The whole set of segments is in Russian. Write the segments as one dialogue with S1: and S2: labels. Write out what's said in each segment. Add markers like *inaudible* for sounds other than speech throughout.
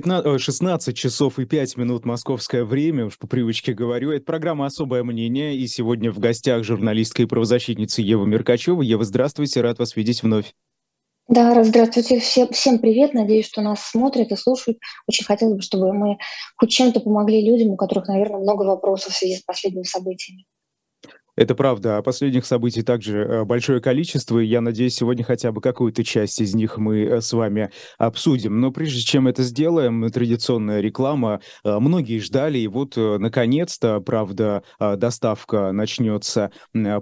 S1: 15, 16 часов и 5 минут московское время, уж по привычке говорю. Это программа «Особое мнение», и сегодня в гостях журналистка и правозащитница Ева Меркачева. Ева, здравствуйте, рад вас видеть вновь.
S2: Да, здравствуйте. Всем, всем привет. Надеюсь, что нас смотрят и слушают. Очень хотелось бы, чтобы мы хоть чем-то помогли людям, у которых, наверное, много вопросов в связи с последними событиями.
S1: Это правда. А последних событий также э, большое количество, я надеюсь, сегодня хотя бы какую-то часть из них мы э, с вами обсудим. Но прежде чем это сделаем, традиционная реклама. Э, многие ждали, и вот, наконец-то, правда, доставка начнется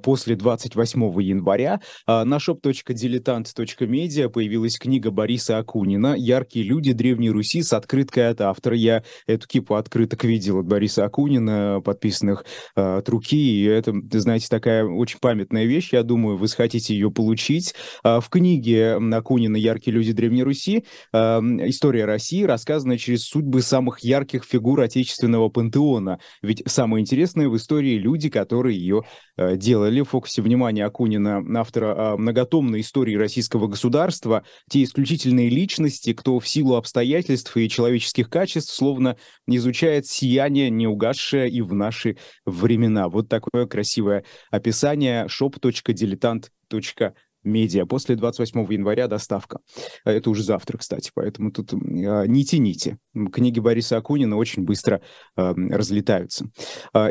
S1: после 28 января. На shop.diletant.media появилась книга Бориса Акунина «Яркие люди Древней Руси» с открыткой от автора. Я эту кипу открыток видел от Бориса Акунина, подписанных от руки, и это, знаете, такая очень памятная вещь, я думаю, вы хотите ее получить. А, в книге Акунина «Яркие люди Древней Руси» а, история России, рассказана через судьбы самых ярких фигур отечественного пантеона. Ведь самое интересное в истории люди, которые ее а, делали. В фокусе внимания Акунина, автора многотомной истории российского государства, те исключительные личности, кто в силу обстоятельств и человеческих качеств словно изучает сияние, не угасшее и в наши времена. Вот такое красивое первое описание shop.diletant.com медиа. После 28 января доставка. Это уже завтра, кстати, поэтому тут э, не тяните. Книги Бориса Акунина очень быстро э, разлетаются.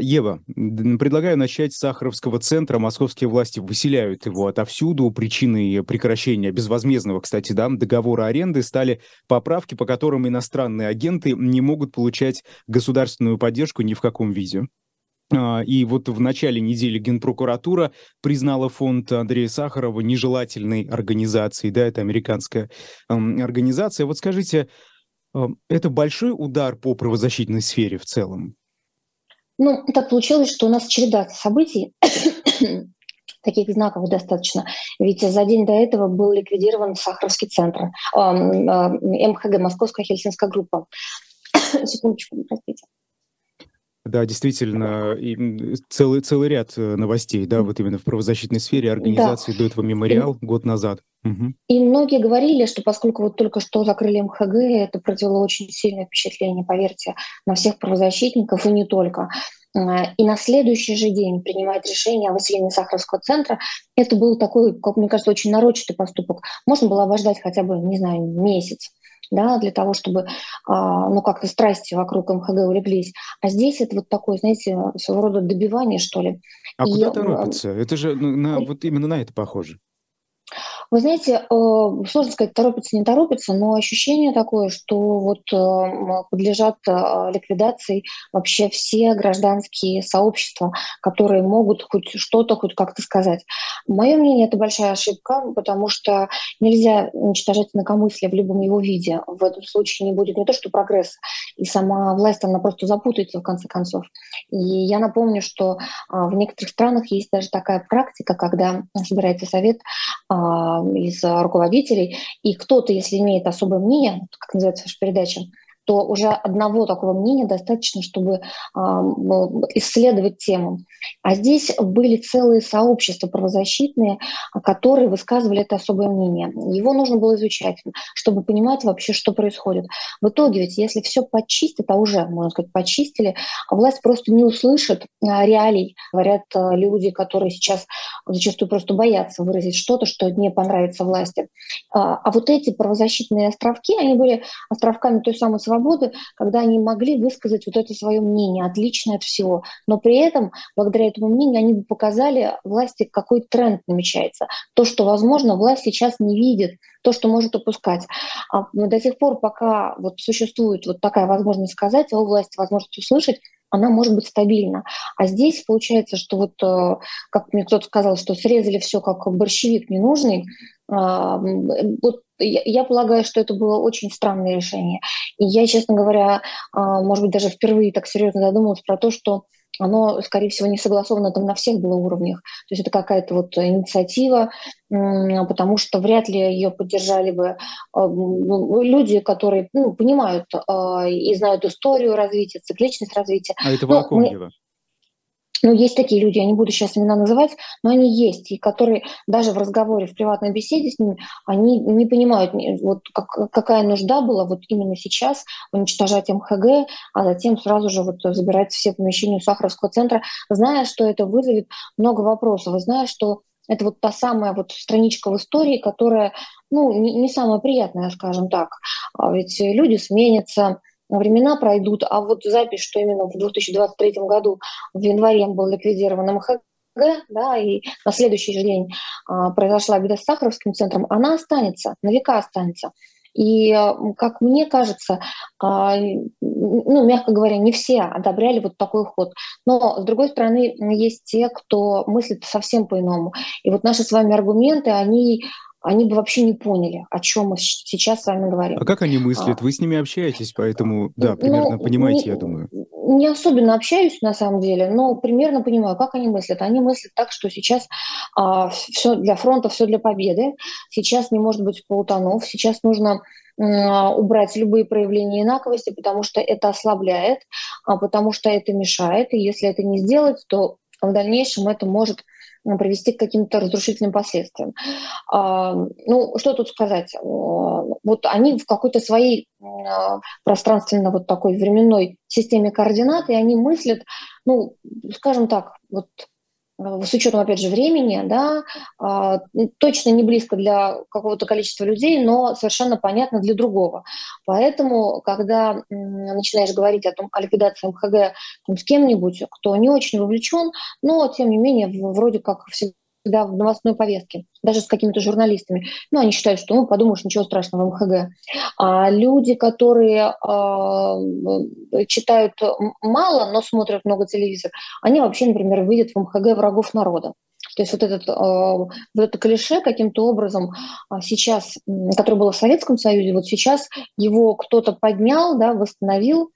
S1: Ева, предлагаю начать с Сахаровского центра. Московские власти выселяют его отовсюду. Причиной прекращения безвозмездного, кстати, да, договора аренды стали поправки, по которым иностранные агенты не могут получать государственную поддержку ни в каком виде. А, и вот в начале недели Генпрокуратура признала фонд Андрея Сахарова нежелательной организацией, да, это американская организация. Вот скажите, это большой удар по правозащитной сфере в целом?
S2: Ну, так получилось, что у нас череда событий, *coughs* таких знаков достаточно. Ведь за день до этого был ликвидирован Сахаровский центр, МХГ, Московская Хельсинская группа. *coughs* Секундочку, простите.
S1: Да, действительно, и целый, целый ряд э, новостей, да, вот именно в правозащитной сфере организации да. до этого мемориал и, год назад.
S2: Угу. И многие говорили, что поскольку вот только что закрыли МХГ, это произвело очень сильное впечатление, поверьте, на всех правозащитников и не только. А, и на следующий же день принимает решение о выселении Сахаровского центра. Это был такой, как мне кажется, очень нарочитый поступок. Можно было обождать хотя бы, не знаю, месяц да, для того, чтобы а, ну, как-то страсти вокруг МХГ улеглись. А здесь это вот такое, знаете, своего рода добивание, что ли.
S1: А И, куда торопится? Это же ну, на, вот именно на это похоже.
S2: Вы знаете, э, сложно сказать, торопится, не торопится, но ощущение такое, что вот э, подлежат э, ликвидации вообще все гражданские сообщества, которые могут хоть что-то, хоть как-то сказать. Мое мнение, это большая ошибка, потому что нельзя уничтожать инакомыслие в любом его виде. В этом случае не будет не то, что прогресса, и сама власть, она просто запутается в конце концов. И я напомню, что в некоторых странах есть даже такая практика, когда собирается совет а, из руководителей, и кто-то, если имеет особое мнение, как называется ваша передача, то уже одного такого мнения достаточно, чтобы э, исследовать тему. А здесь были целые сообщества правозащитные, которые высказывали это особое мнение. Его нужно было изучать, чтобы понимать вообще, что происходит. В итоге ведь если все почистят, а уже, можно сказать, почистили, власть просто не услышит э, реалий. Говорят люди, которые сейчас зачастую просто боятся выразить что-то, что не понравится власти. А, а вот эти правозащитные островки, они были островками той самой свободы, свободы, когда они могли высказать вот это свое мнение, отличное от всего. Но при этом, благодаря этому мнению, они бы показали власти, какой тренд намечается. То, что, возможно, власть сейчас не видит, то, что может упускать. А до тех пор, пока вот существует вот такая возможность сказать, у власти возможность услышать, она может быть стабильна. А здесь получается, что вот, э, как мне кто-то сказал, что срезали все как борщевик ненужный. А, вот я полагаю, что это было очень странное решение. И я, честно говоря, а, может быть, даже впервые так серьезно задумалась про то, что оно, скорее всего, не согласовано там на всех было уровнях. То есть это какая-то вот инициатива, потому что вряд ли ее поддержали бы а, ну, люди, которые ну, понимают и знают историю развития, цикличность развития.
S1: А это ком, мы...
S2: ну, есть такие люди, я не буду сейчас имена называть, но они есть, и которые даже в разговоре, в приватной беседе с ними, они не понимают, вот как, какая нужда была вот именно сейчас уничтожать МХГ, а затем сразу же вот забирать все помещения Сахаровского центра, зная, что это вызовет много вопросов, и зная, что это вот та самая вот страничка в истории, которая, ну, не, не самая приятная, скажем так. А ведь люди сменятся, времена пройдут, а вот запись, что именно в 2023 году в январе был ликвидирован МХГ, да, и на следующий же день а, произошла беда с Сахаровским центром, она останется, на века останется. И, как мне кажется, а, ну, мягко говоря, не все одобряли вот такой ход. Но, с другой стороны, есть те, кто мыслит совсем по-иному. И вот наши с вами аргументы, они они бы вообще не поняли, о чем мы сейчас с вами говорим.
S1: А как они мыслят? А. Вы с ними общаетесь, поэтому, да, примерно ну, понимаете, не, я думаю.
S2: Не особенно общаюсь, на самом деле, но примерно понимаю, как они мыслят. Они мыслят так, что сейчас а, все для фронта, все для победы. Сейчас не может быть полутонов, сейчас нужно убрать любые проявления инаковости, потому что это ослабляет, а потому что это мешает. И если это не сделать, то в дальнейшем это может привести к каким-то разрушительным последствиям. А, ну, что тут сказать? А, вот они в какой-то своей а, пространственно вот такой временной системе координат, и они мыслят, ну, скажем так, вот Э, с учетом, опять же, времени, да, а, точно не близко для какого-то количества людей, но совершенно понятно для другого. Поэтому, когда начинаешь говорить о том, о ликвидации МХГ там, с кем-нибудь, кто не очень вовлечен, но, тем не менее, вроде как всегда всегда в новостной повестке, даже с какими-то журналистами. Ну, они считают, что, ну, подумаешь, ничего страшного, МХГ. А люди, которые э, читают мало, но смотрят много телевизор, они вообще, например, выйдут в МХГ врагов народа. То есть вот, этот, э, вот это клише каким-то образом сейчас, которое было в Советском Союзе, вот сейчас его кто-то поднял, да, восстановил,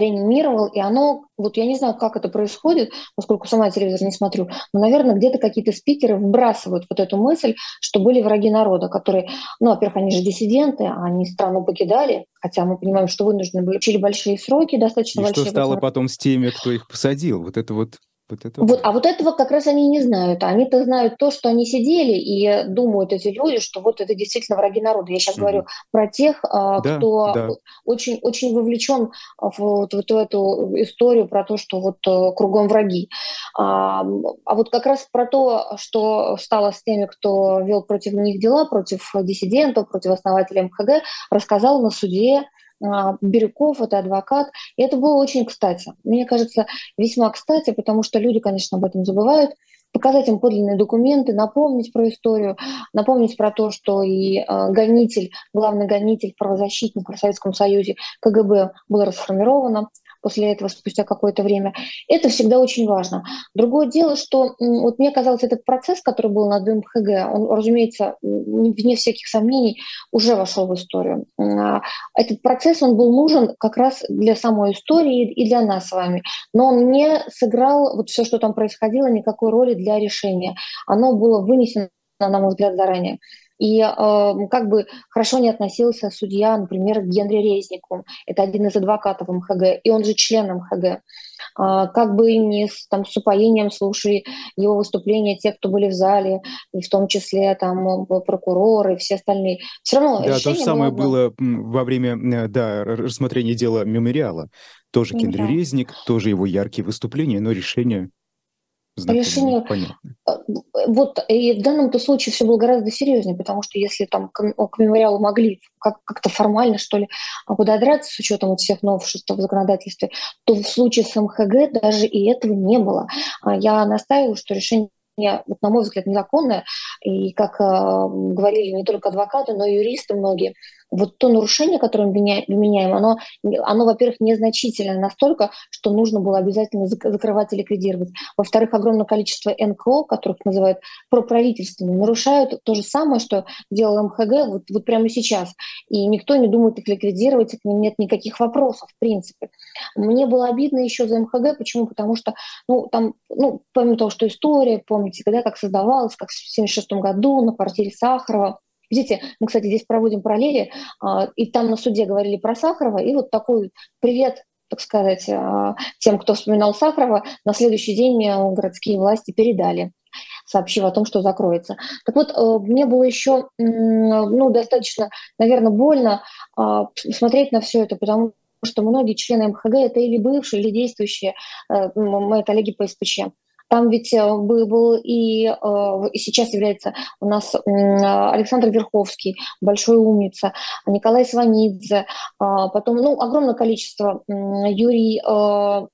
S2: реанимировал, и оно, вот я не знаю, как это происходит, поскольку сама телевизор не смотрю, но, наверное, где-то какие-то спикеры вбрасывают вот эту мысль, что были враги народа, которые, ну, во-первых, они же диссиденты, они страну покидали, хотя мы понимаем, что вынуждены были, учили большие сроки, достаточно
S1: и
S2: большие.
S1: что стало потом с теми, кто их посадил? Вот это вот
S2: вот, это вот, а вот этого как раз они не знают. Они-то знают то, что они сидели и думают эти люди, что вот это действительно враги народа. Я сейчас mm говорю про тех, а, да, кто да. очень, очень вовлечен в вот, вот эту историю про то, что вот э, кругом враги. А, а вот как раз про то, что стало с теми, кто вел против них дела, против диссидентов, против основателей МХГ, рассказал на суде Бирюков, это адвокат. И это было очень кстати. Мне кажется, весьма кстати, потому что люди, конечно, об этом забывают. Показать им подлинные документы, напомнить про историю, напомнить про то, что и э, гонитель, главный гонитель, правозащитник в Советском Союзе КГБ было расформировано после этого спустя какое-то время. Это всегда очень важно. Другое дело, что вот мне казалось, этот процесс, который был над МХГ, он, разумеется, вне всяких сомнений, уже вошел в историю. А, этот процесс, он был нужен как раз для самой истории и для нас с вами. Но он не сыграл, вот все, что там происходило, никакой роли для решения. Оно было вынесено, на мой взгляд, заранее. И э, как бы хорошо не относился судья, например, к Генри Резнику, это один из адвокатов МХГ, и он же член МХГ. Э, как бы не с, там, с упоением слушали его выступления те, кто были в зале, и в том числе там прокуроры и все остальные. Все равно
S1: да, то же самое было, было во время э, да, рассмотрения дела мемориала. Тоже Генри да. Резник, тоже его яркие выступления, но решение
S2: Решение... Понятно. Э, вот, и в данном-то случае все было гораздо серьезнее, потому что если там к, к мемориалу могли как- как-то формально, что ли, пододраться с учетом вот всех новшеств в законодательстве, то в случае с МХГ даже и этого не было. А я настаиваю, что решение вот, на мой взгляд, незаконное. И, как э, говорили не только адвокаты, но и юристы многие, вот то нарушение, которое мы меняем, оно, оно во-первых, незначительное настолько, что нужно было обязательно закрывать и ликвидировать. Во-вторых, огромное количество НКО, которых называют проправительственными, нарушают то же самое, что делал МХГ вот, вот прямо сейчас. И никто не думает их ликвидировать, нет никаких вопросов, в принципе. Мне было обидно еще за МХГ. Почему? Потому что, ну, там, ну, помимо того, что история, помните, когда как создавалась, как в 1976 году на квартире Сахарова, Видите, мы, кстати, здесь проводим параллели, а, и там на суде говорили про Сахарова, и вот такой привет так сказать, тем, кто вспоминал Сахарова, на следующий день городские власти передали сообщив о том, что закроется. Так вот, мне было еще ну, достаточно, наверное, больно смотреть на все это, потому что многие члены МХГ это или бывшие, или действующие мои коллеги по СПЧ. Там ведь э, был и, э, и сейчас является у нас Александр Верховский, большой умница, Николай Сванидзе, а, потом ну, огромное количество, Юрий, э,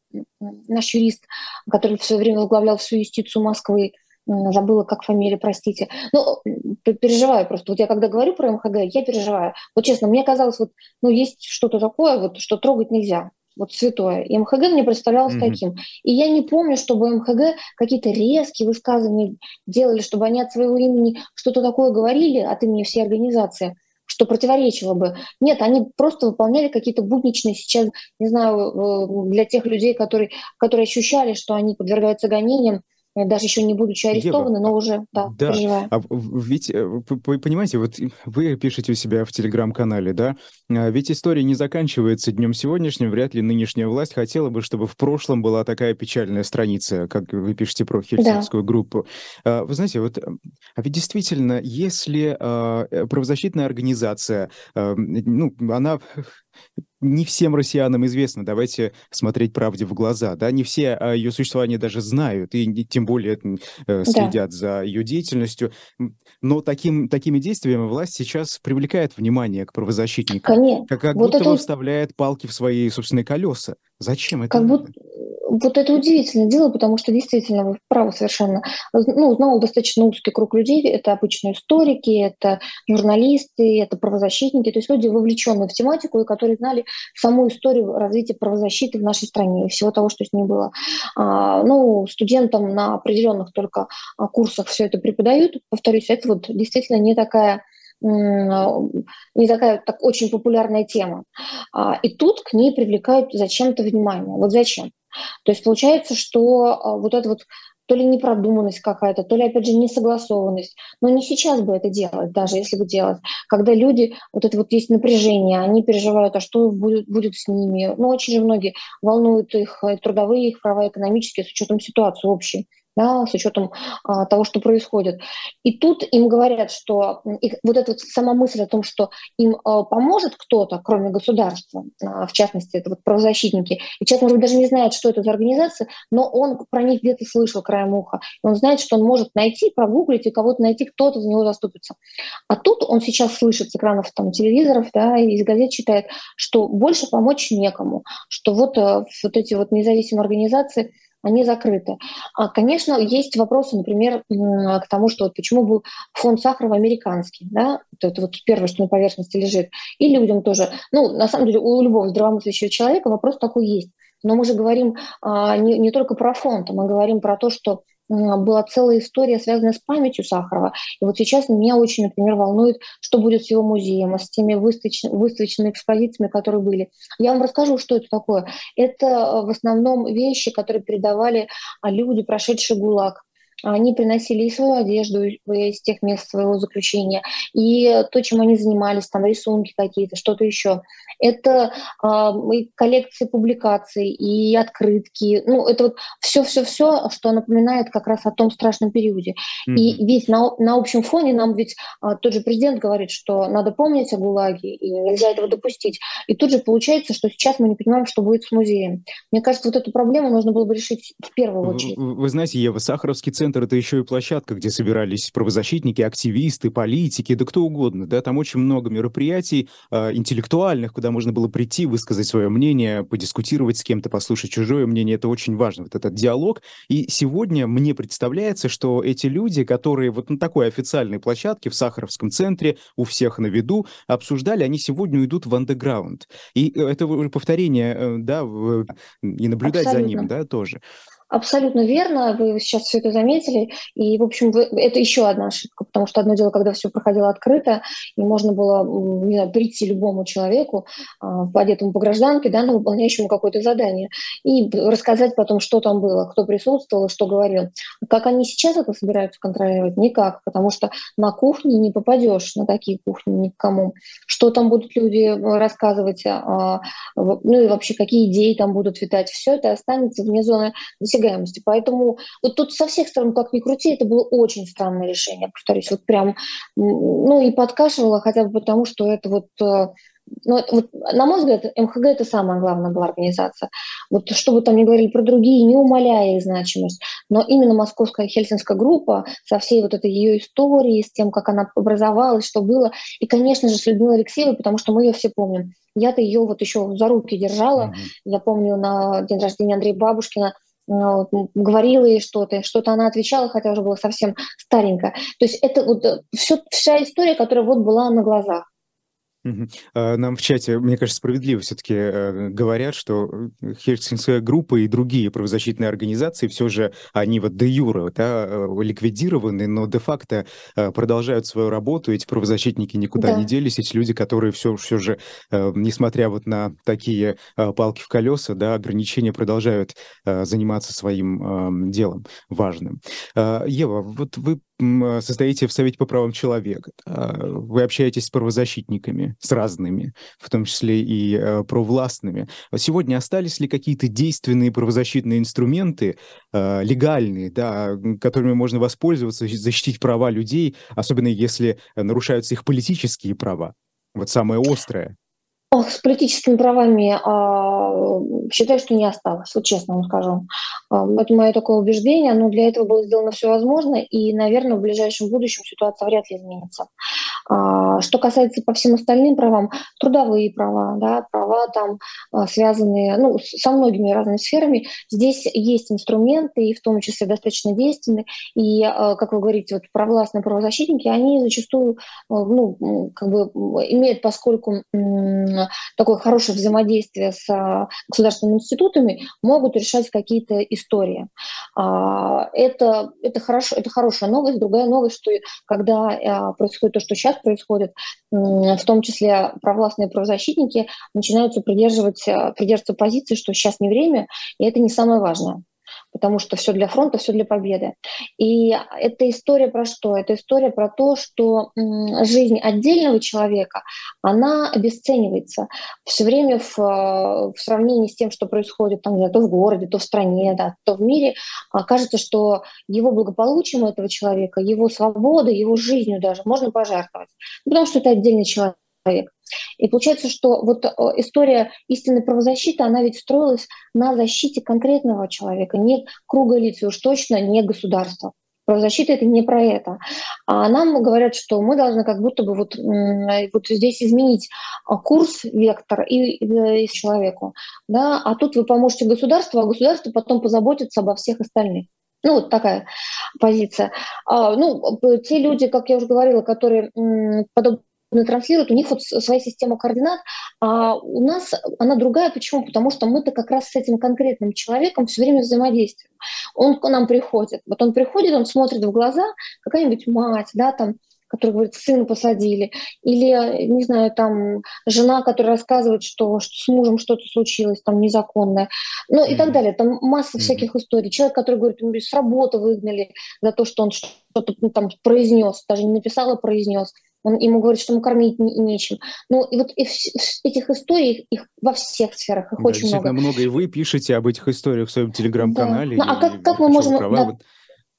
S2: наш юрист, который в свое время возглавлял всю юстицию Москвы, забыла, как фамилия, простите. Ну, переживаю просто. Вот я когда говорю про МХГ, я переживаю. Вот честно, мне казалось, вот, ну, есть что-то такое, вот, что трогать нельзя вот святое. И МХГ мне представлялось mm-hmm. таким. И я не помню, чтобы МХГ какие-то резкие высказывания делали, чтобы они от своего имени что-то такое говорили от имени всей организации, что противоречило бы. Нет, они просто выполняли какие-то будничные сейчас, не знаю, э, для тех людей, которые, которые ощущали, что они подвергаются гонениям, даже еще не будучи арестованы, Ева, но уже, да,
S1: да. переживаю. А ведь, э, вы понимаете, вот вы пишете у себя в телеграм-канале, да, а ведь история не заканчивается днем сегодняшним, вряд ли нынешняя власть хотела бы, чтобы в прошлом была такая печальная страница, как вы пишете про Хельсинскую да. группу. А, вы знаете, вот, а ведь действительно, если а, э, правозащитная организация, ну, она не всем россиянам известно, давайте смотреть правде в глаза, да, не все о ее существовании даже знают, и тем более э, следят да. за ее деятельностью, но таким, такими действиями власть сейчас привлекает внимание к правозащитникам, Конечно. как, как вот будто это... вставляет палки в свои собственные колеса. Зачем это?
S2: Как будто, вот это удивительное дело, потому что действительно вы правы совершенно. Ну, знал достаточно узкий круг людей. Это обычные историки, это журналисты, это правозащитники, то есть люди, вовлеченные в тематику и которые знали саму историю развития правозащиты в нашей стране и всего того, что с ней было. А, ну, студентам на определенных только а, курсах все это преподают. Повторюсь, это вот действительно не такая не такая так очень популярная тема. А, и тут к ней привлекают зачем-то внимание. Вот зачем? То есть получается, что а, вот это вот то ли непродуманность какая-то, то ли, опять же, несогласованность. Но не сейчас бы это делать, даже если бы делать. Когда люди, вот это вот есть напряжение, они переживают, а что будет, будет с ними. Ну, очень же многие волнуют их э, трудовые, их права экономические с учетом ситуации общей да, с учетом а, того, что происходит. И тут им говорят, что их, вот эта вот сама мысль о том, что им а, поможет кто-то, кроме государства, а, в частности, это вот правозащитники, и человек, может быть, даже не знает, что это за организация, но он про них где-то слышал краем уха, и он знает, что он может найти, прогуглить и кого-то найти, кто-то за него заступится. А тут он сейчас слышит с экранов там, телевизоров, да, и из газет читает, что больше помочь некому, что вот, э, вот эти вот независимые организации – они закрыты. А, конечно, есть вопросы, например, к тому, что вот почему был фонд Сахарова американский, да, это вот первое, что на поверхности лежит, и людям тоже, ну, на самом деле, у любого здравомыслящего человека вопрос такой есть. Но мы же говорим а, не, не только про фонд, мы говорим про то, что была целая история, связанная с памятью Сахарова. И вот сейчас меня очень, например, волнует, что будет с его музеем, с теми выставоч... выставочными экспозициями, которые были. Я вам расскажу, что это такое. Это э, в основном вещи, которые передавали а, люди, прошедшие ГУЛАГ они приносили и свою одежду из тех мест своего заключения, и то, чем они занимались, там рисунки какие-то, что-то еще. Это э, и коллекции публикаций, и открытки. Ну, это вот все-все-все, что напоминает как раз о том страшном периоде. Mm-hmm. И ведь на, на общем фоне нам ведь а, тот же президент говорит, что надо помнить о ГУЛАГе, и нельзя этого допустить. И тут же получается, что сейчас мы не понимаем, что будет с музеем. Мне кажется, вот эту проблему нужно было бы решить в первую очередь.
S1: Вы, вы знаете, Ева, Сахаровский центр центр — это еще и площадка, где собирались правозащитники, активисты, политики, да кто угодно. Да? Там очень много мероприятий э, интеллектуальных, куда можно было прийти, высказать свое мнение, подискутировать с кем-то, послушать чужое мнение. Это очень важно, вот этот диалог. И сегодня мне представляется, что эти люди, которые вот на такой официальной площадке в Сахаровском центре, у всех на виду, обсуждали, они сегодня уйдут в андеграунд. И это повторение, э, да, и наблюдать Абсолютно. за ним, да, тоже.
S2: Абсолютно верно, вы сейчас все это заметили. И, в общем, это еще одна ошибка, потому что одно дело, когда все проходило открыто, и можно было не знаю, прийти любому человеку, а, одетому по гражданке, да, но выполняющему какое-то задание, и рассказать потом, что там было, кто присутствовал, что говорил. Как они сейчас это собираются контролировать? Никак, потому что на кухне не попадешь, на такие кухни никому. Что там будут люди рассказывать, а, ну и вообще какие идеи там будут витать, все это останется вне зоны досягаемости. Поэтому вот тут со всех сторон, как ни крути, это было очень странное решение, повторюсь, вот прям, ну и подкашивало хотя бы потому, что это вот э, ну, вот, на мой взгляд, МХГ это самая главная была организация. Вот что бы там ни говорили про другие, не умаляя их значимость, но именно московская хельсинская группа со всей вот этой ее историей, с тем, как она образовалась, что было, и, конечно же, с Людмилой Алексеевой, потому что мы ее все помним. Я-то ее вот еще за руки держала, mm-hmm. я помню на день рождения Андрея Бабушкина, говорила ей что-то, что-то она отвечала, хотя уже была совсем старенькая. То есть это вот э, все, вся история, которая вот была на глазах.
S1: А, нам в чате, мне кажется, справедливо все-таки э, говорят, что э, Хельсинская группа и другие правозащитные организации все же, они вот де юра да, э, ликвидированы, но де-факто продолжают свою работу, эти правозащитники никуда да. не делись, эти люди, которые все, все же, несмотря вот на такие палки в колеса, да, ограничения, продолжают заниматься своим делом важным. Ева, вот вы а, состоите в Совете по правам человека, вы общаетесь с правозащитниками, с разными, в том числе и э, провластными. Сегодня остались ли какие-то действенные правозащитные инструменты, э, легальные, да, которыми можно воспользоваться, защитить права людей, особенно если нарушаются их политические права? Вот самое острое.
S2: С политическими правами а, считаю, что не осталось, вот честно вам скажу. А, это мое такое убеждение, но для этого было сделано все возможное, и, наверное, в ближайшем будущем ситуация вряд ли изменится. А, что касается по всем остальным правам, трудовые права, да, права там а, связанные ну, со многими разными сферами, здесь есть инструменты, и в том числе достаточно действенные, и, а, как вы говорите, вот провластные правозащитники, они зачастую ну, как бы имеют, поскольку такое хорошее взаимодействие с а, государственными институтами, могут решать какие-то истории. А, это, это, хорошо, это хорошая новость. Другая новость, что когда а, происходит то, что сейчас происходит, в том числе провластные правозащитники начинаются придерживать, придерживаться позиции, что сейчас не время, и это не самое важное потому что все для фронта, все для победы. И эта история про что? Это история про то, что жизнь отдельного человека, она обесценивается все время в, в сравнении с тем, что происходит там, то в городе, то в стране, да, то в мире. А кажется, что его благополучием этого человека, его свободой, его жизнью даже можно пожертвовать, потому что это отдельный человек человек. И получается, что вот э, история истинной правозащиты, она ведь строилась на защите конкретного человека, не круга лиц, уж точно не государства. Правозащита — это не про это. А нам говорят, что мы должны как будто бы вот, вот здесь изменить а, курс, вектор и, и, человеку. Да? А тут вы поможете государству, а государство потом позаботится обо всех остальных. Ну, вот такая позиция. А, ну, те люди, как я уже говорила, которые подобно транслируют, у них вот своя система координат, а у нас она другая. Почему? Потому что мы-то как раз с этим конкретным человеком все время взаимодействуем. Он к нам приходит. Вот он приходит, он смотрит в глаза, какая-нибудь мать, да, там, которая говорит, сына посадили, или, не знаю, там, жена, которая рассказывает, что, что с мужем что-то случилось, там, незаконное, ну и mm-hmm. так далее. Там масса mm-hmm. всяких историй. Человек, который говорит, с работы выгнали за то, что он что-то ну, там произнес, даже не написал, а произнес он ему говорит, что ему кормить не, нечем. Ну, и вот и в, этих историй, их во всех сферах, их да, очень много.
S1: много. И вы пишете об этих историях в своем телеграм-канале.
S2: Да. Ну, а как, как мы можем...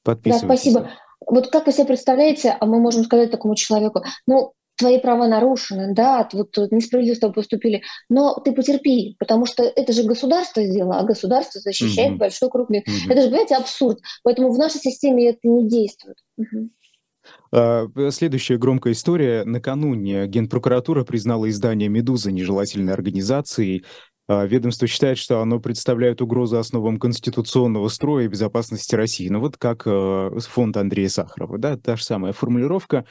S1: Да,
S2: да, спасибо. Вот как вы себе представляете, а мы можем сказать такому человеку, ну, твои права нарушены, да, вот несправедливо с тобой поступили, но ты потерпи, потому что это же государство сделало, а государство защищает mm-hmm. большой круг. Mm-hmm. Это же, понимаете, абсурд. Поэтому в нашей системе это не действует. Mm-hmm.
S1: А, следующая громкая история. Накануне Генпрокуратура признала издание «Медуза» нежелательной организацией. А, ведомство считает, что оно представляет угрозу основам конституционного строя и безопасности России. Ну вот как э, фонд Андрея Сахарова, да, та же самая формулировка.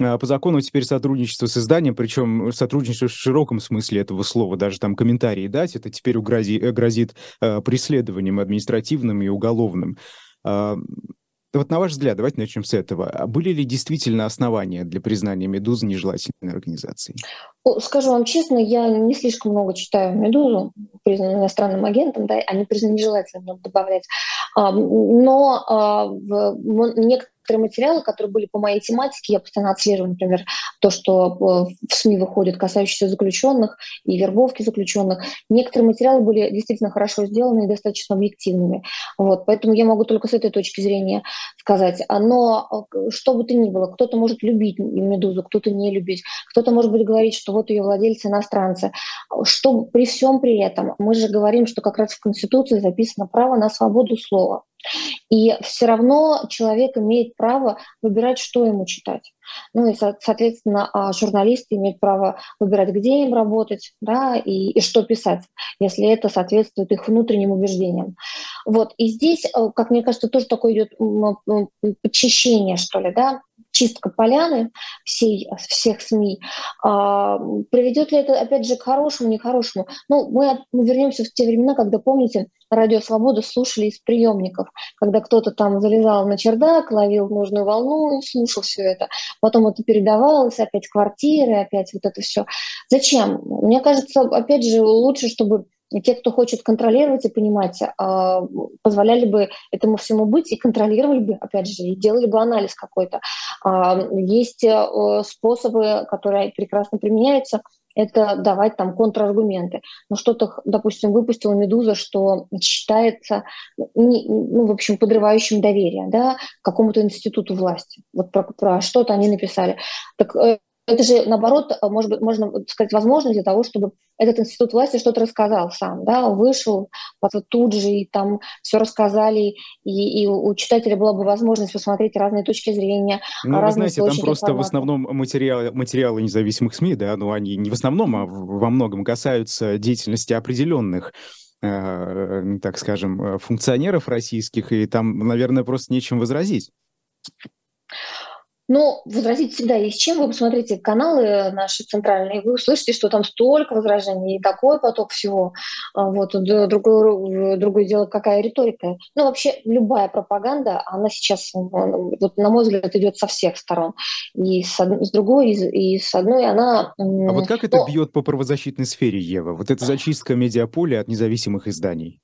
S1: а, по закону теперь сотрудничество с изданием, причем сотрудничество в широком смысле этого слова, даже там комментарии дать, это теперь угрози, э, грозит э, преследованием административным и уголовным. Вот на ваш взгляд, давайте начнем с этого. А были ли действительно основания для признания «Медузы» нежелательной организацией?
S2: Скажу вам честно, я не слишком много читаю «Медузу», признанную иностранным агентом, да, они признаны нежелательным, добавлять. Но а, некоторые некоторые материалы, которые были по моей тематике, я постоянно отслеживаю, например, то, что э, в СМИ выходит, касающиеся заключенных и вербовки заключенных. Некоторые материалы были действительно хорошо сделаны и достаточно объективными. Вот, поэтому я могу только с этой точки зрения сказать. Но э, что бы то ни было, кто-то может любить «Медузу», кто-то не любить, кто-то, может быть, говорить, что вот ее владельцы иностранцы. Что при всем при этом, мы же говорим, что как раз в Конституции записано право на свободу слова. И все равно человек имеет право выбирать, что ему читать. Ну и, соответственно, а, журналисты имеют право выбирать, где им работать, да, и, и что писать, если это соответствует их внутренним убеждениям. Вот. И здесь, э, как мне кажется, тоже такое идет подчищение, что ли, да, чистка поляны всей, всех СМИ. А, приведет ли это, опять же, к хорошему, нехорошему? Ну, мы, мы вернемся в те времена, когда, помните, радио «Свобода» слушали из приемников, когда кто-то там залезал на чердак, ловил нужную волну слушал все это. Потом это передавалось, опять квартиры, опять вот это все. Зачем? Мне кажется, опять же, лучше, чтобы те, кто хочет контролировать и понимать, а, позволяли бы этому всему быть и контролировали бы, опять же, и делали бы анализ какой-то. А, есть э, способы, которые прекрасно применяются, это давать там контраргументы. Но что-то, допустим, выпустила «Медуза», что считается, ну, в общем, подрывающим доверие да, какому-то институту власти. Вот про, про что-то они написали. Так э, это же, наоборот, может быть, можно сказать, возможность для того, чтобы этот институт власти что-то рассказал сам, да, вышел тут же и там все рассказали, и, и у читателя была бы возможность посмотреть разные точки зрения.
S1: Ну, вы знаете, там просто информации. в основном материалы, материалы независимых СМИ, да, но они не в основном, а во многом касаются деятельности определенных э, так скажем, функционеров российских, и там, наверное, просто нечем возразить.
S2: Но возразить всегда есть чем. Вы посмотрите каналы наши центральные, вы услышите, что там столько возражений и такой поток всего. А вот другое, другое дело, какая риторика. Ну, вообще, любая пропаганда, она сейчас, вот, на мой взгляд, идет со всех сторон. И с, с другой, и, и с одной она...
S1: А вот как это Но... бьет по правозащитной сфере, Ева? Вот эта зачистка медиаполя от независимых изданий?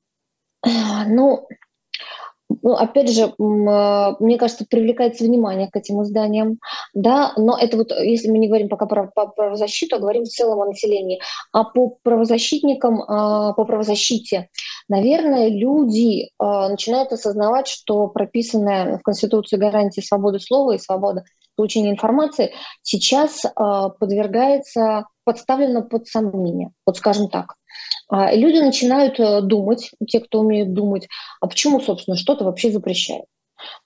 S2: Ну, ну, опять же, а, мне кажется, привлекается внимание к этим изданиям, да, но это вот, если мы не говорим пока про, про правозащиту, а говорим в целом о населении, а по правозащитникам, а, по правозащите, наверное, люди начинают осознавать, что прописанная в Конституции гарантия свободы слова и свобода получения информации сейчас подвергается, подставлена под сомнение, вот скажем так. А, люди начинают э, думать, те, кто умеет думать, а почему, собственно, что-то вообще запрещает.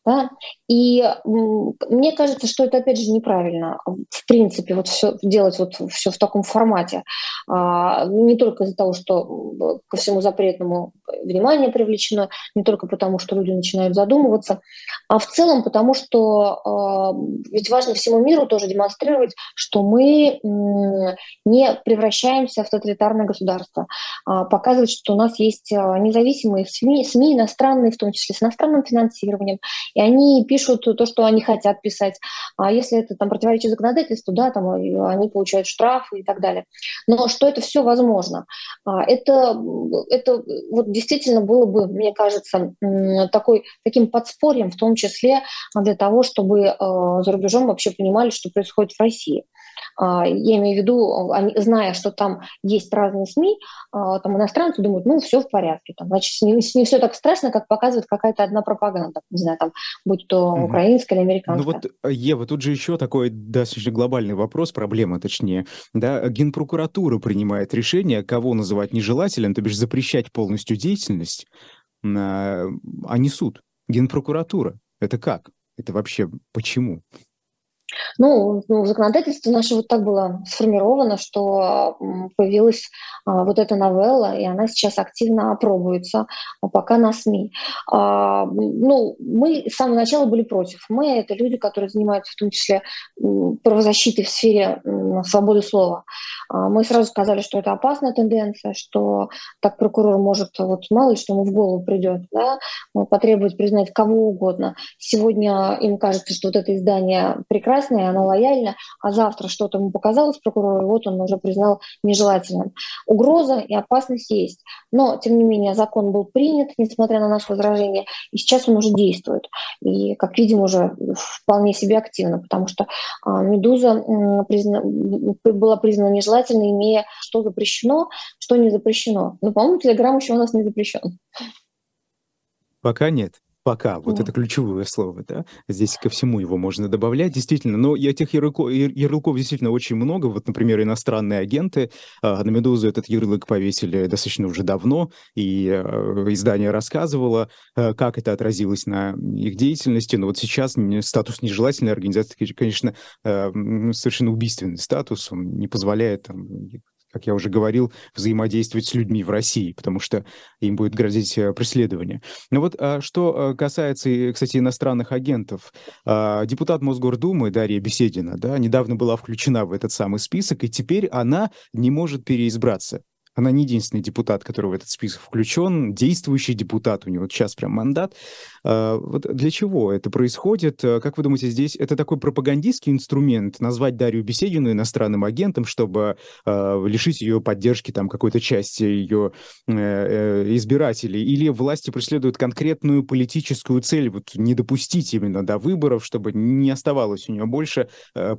S2: Да? И мне кажется, что это опять же неправильно, в принципе, вот все делать вот все в таком формате. А, не только из-за того, что ко всему запретному внимание привлечено, не только потому, что люди начинают задумываться, а в целом потому, что а, ведь важно всему миру тоже демонстрировать, что мы не превращаемся в тоталитарное государство, а показывать, что у нас есть независимые СМИ, СМИ иностранные, в том числе с иностранным финансированием, и они пишут то, что они хотят писать. А если это там противоречит законодательству, да, там они получают штрафы и так далее. Но что это все возможно? А, это, это вот действительно было бы, мне кажется, такой, таким подспорьем, в том числе для того, чтобы а, за рубежом вообще понимали, что происходит в России. А, я имею в виду, зная, что там есть разные СМИ, а, там иностранцы думают, ну, все в порядке. Там, значит, не, не все так страшно, как показывает какая-то одна пропаганда. Не знаю, там, будь то угу. украинская или американская.
S1: Ну вот, э, Ева, тут же еще такой достаточно глобальный вопрос, проблема точнее. Да, Генпрокуратура принимает решение, кого называть нежелателем, то бишь запрещать полностью деятельность, а, а не суд. Генпрокуратура. Это как? Это вообще почему?
S2: Ну, ну, в законодательстве наше вот так было сформировано, что появилась а, вот эта новелла, и она сейчас активно опробуется, а пока на СМИ. А, ну, мы с самого начала были против. Мы — это люди, которые занимаются в том числе правозащитой в сфере свободы слова. А, мы сразу сказали, что это опасная тенденция, что так прокурор может, вот мало ли что ему в голову придет, да, потребовать признать кого угодно. Сегодня им кажется, что вот это издание прекрасное, оно лояльно, а завтра что-то ему показалось прокурору, и вот он уже признал нежелательным. Угроза и опасность есть. Но, тем не менее, закон был принят, несмотря на наше возражение, и сейчас он уже действует. И, как видим, уже вполне себе активно, потому что а, «Медуза» призна... была признана нежелательной, имея что запрещено, что не запрещено. Но, по-моему, Телеграм еще у нас не запрещен.
S1: Пока нет. Пока, вот это ключевое слово, да. Здесь ко всему его можно добавлять, действительно. Но и этих ярлыков, ярлыков действительно очень много. Вот, например, иностранные агенты. А, на «Медузу» этот ярлык повесили достаточно уже давно, и а, издание рассказывало, а, как это отразилось на их деятельности. Но вот сейчас статус нежелательной организации, конечно, совершенно убийственный статус. Он не позволяет там, как я уже говорил, взаимодействовать с людьми в России, потому что им будет грозить э, преследование. Но вот а, что э, касается, кстати, иностранных агентов, а, депутат Мосгордумы Дарья Беседина, да, недавно была включена в этот самый список, и теперь она не может переизбраться. Она не единственный депутат, который в этот список включен, действующий депутат, у него сейчас прям мандат. А, вот для чего это происходит? А, как вы думаете, здесь это такой пропагандистский инструмент, назвать Дарью Беседину иностранным агентом, чтобы а, лишить ее поддержки там какой-то части ее э, э, избирателей? Или власти преследуют конкретную политическую цель, вот не допустить именно до выборов, чтобы не оставалось у нее больше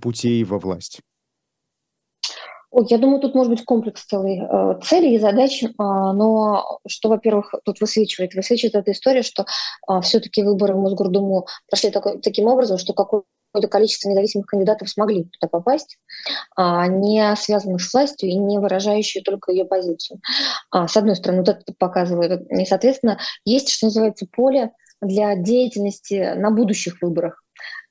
S1: путей во власть?
S2: Ой, я думаю, тут может быть комплекс целый э, целей и задач, э, но что, во-первых, тут высвечивает? Высвечивает эта история, что э, все-таки выборы в Мосгордуму прошли такой, таким образом, что какое-то количество независимых кандидатов смогли туда попасть, а, не связанных с властью и не выражающие только ее позицию. А, с одной стороны, вот это показывает. И, соответственно, есть, что называется, поле для деятельности на будущих выборах.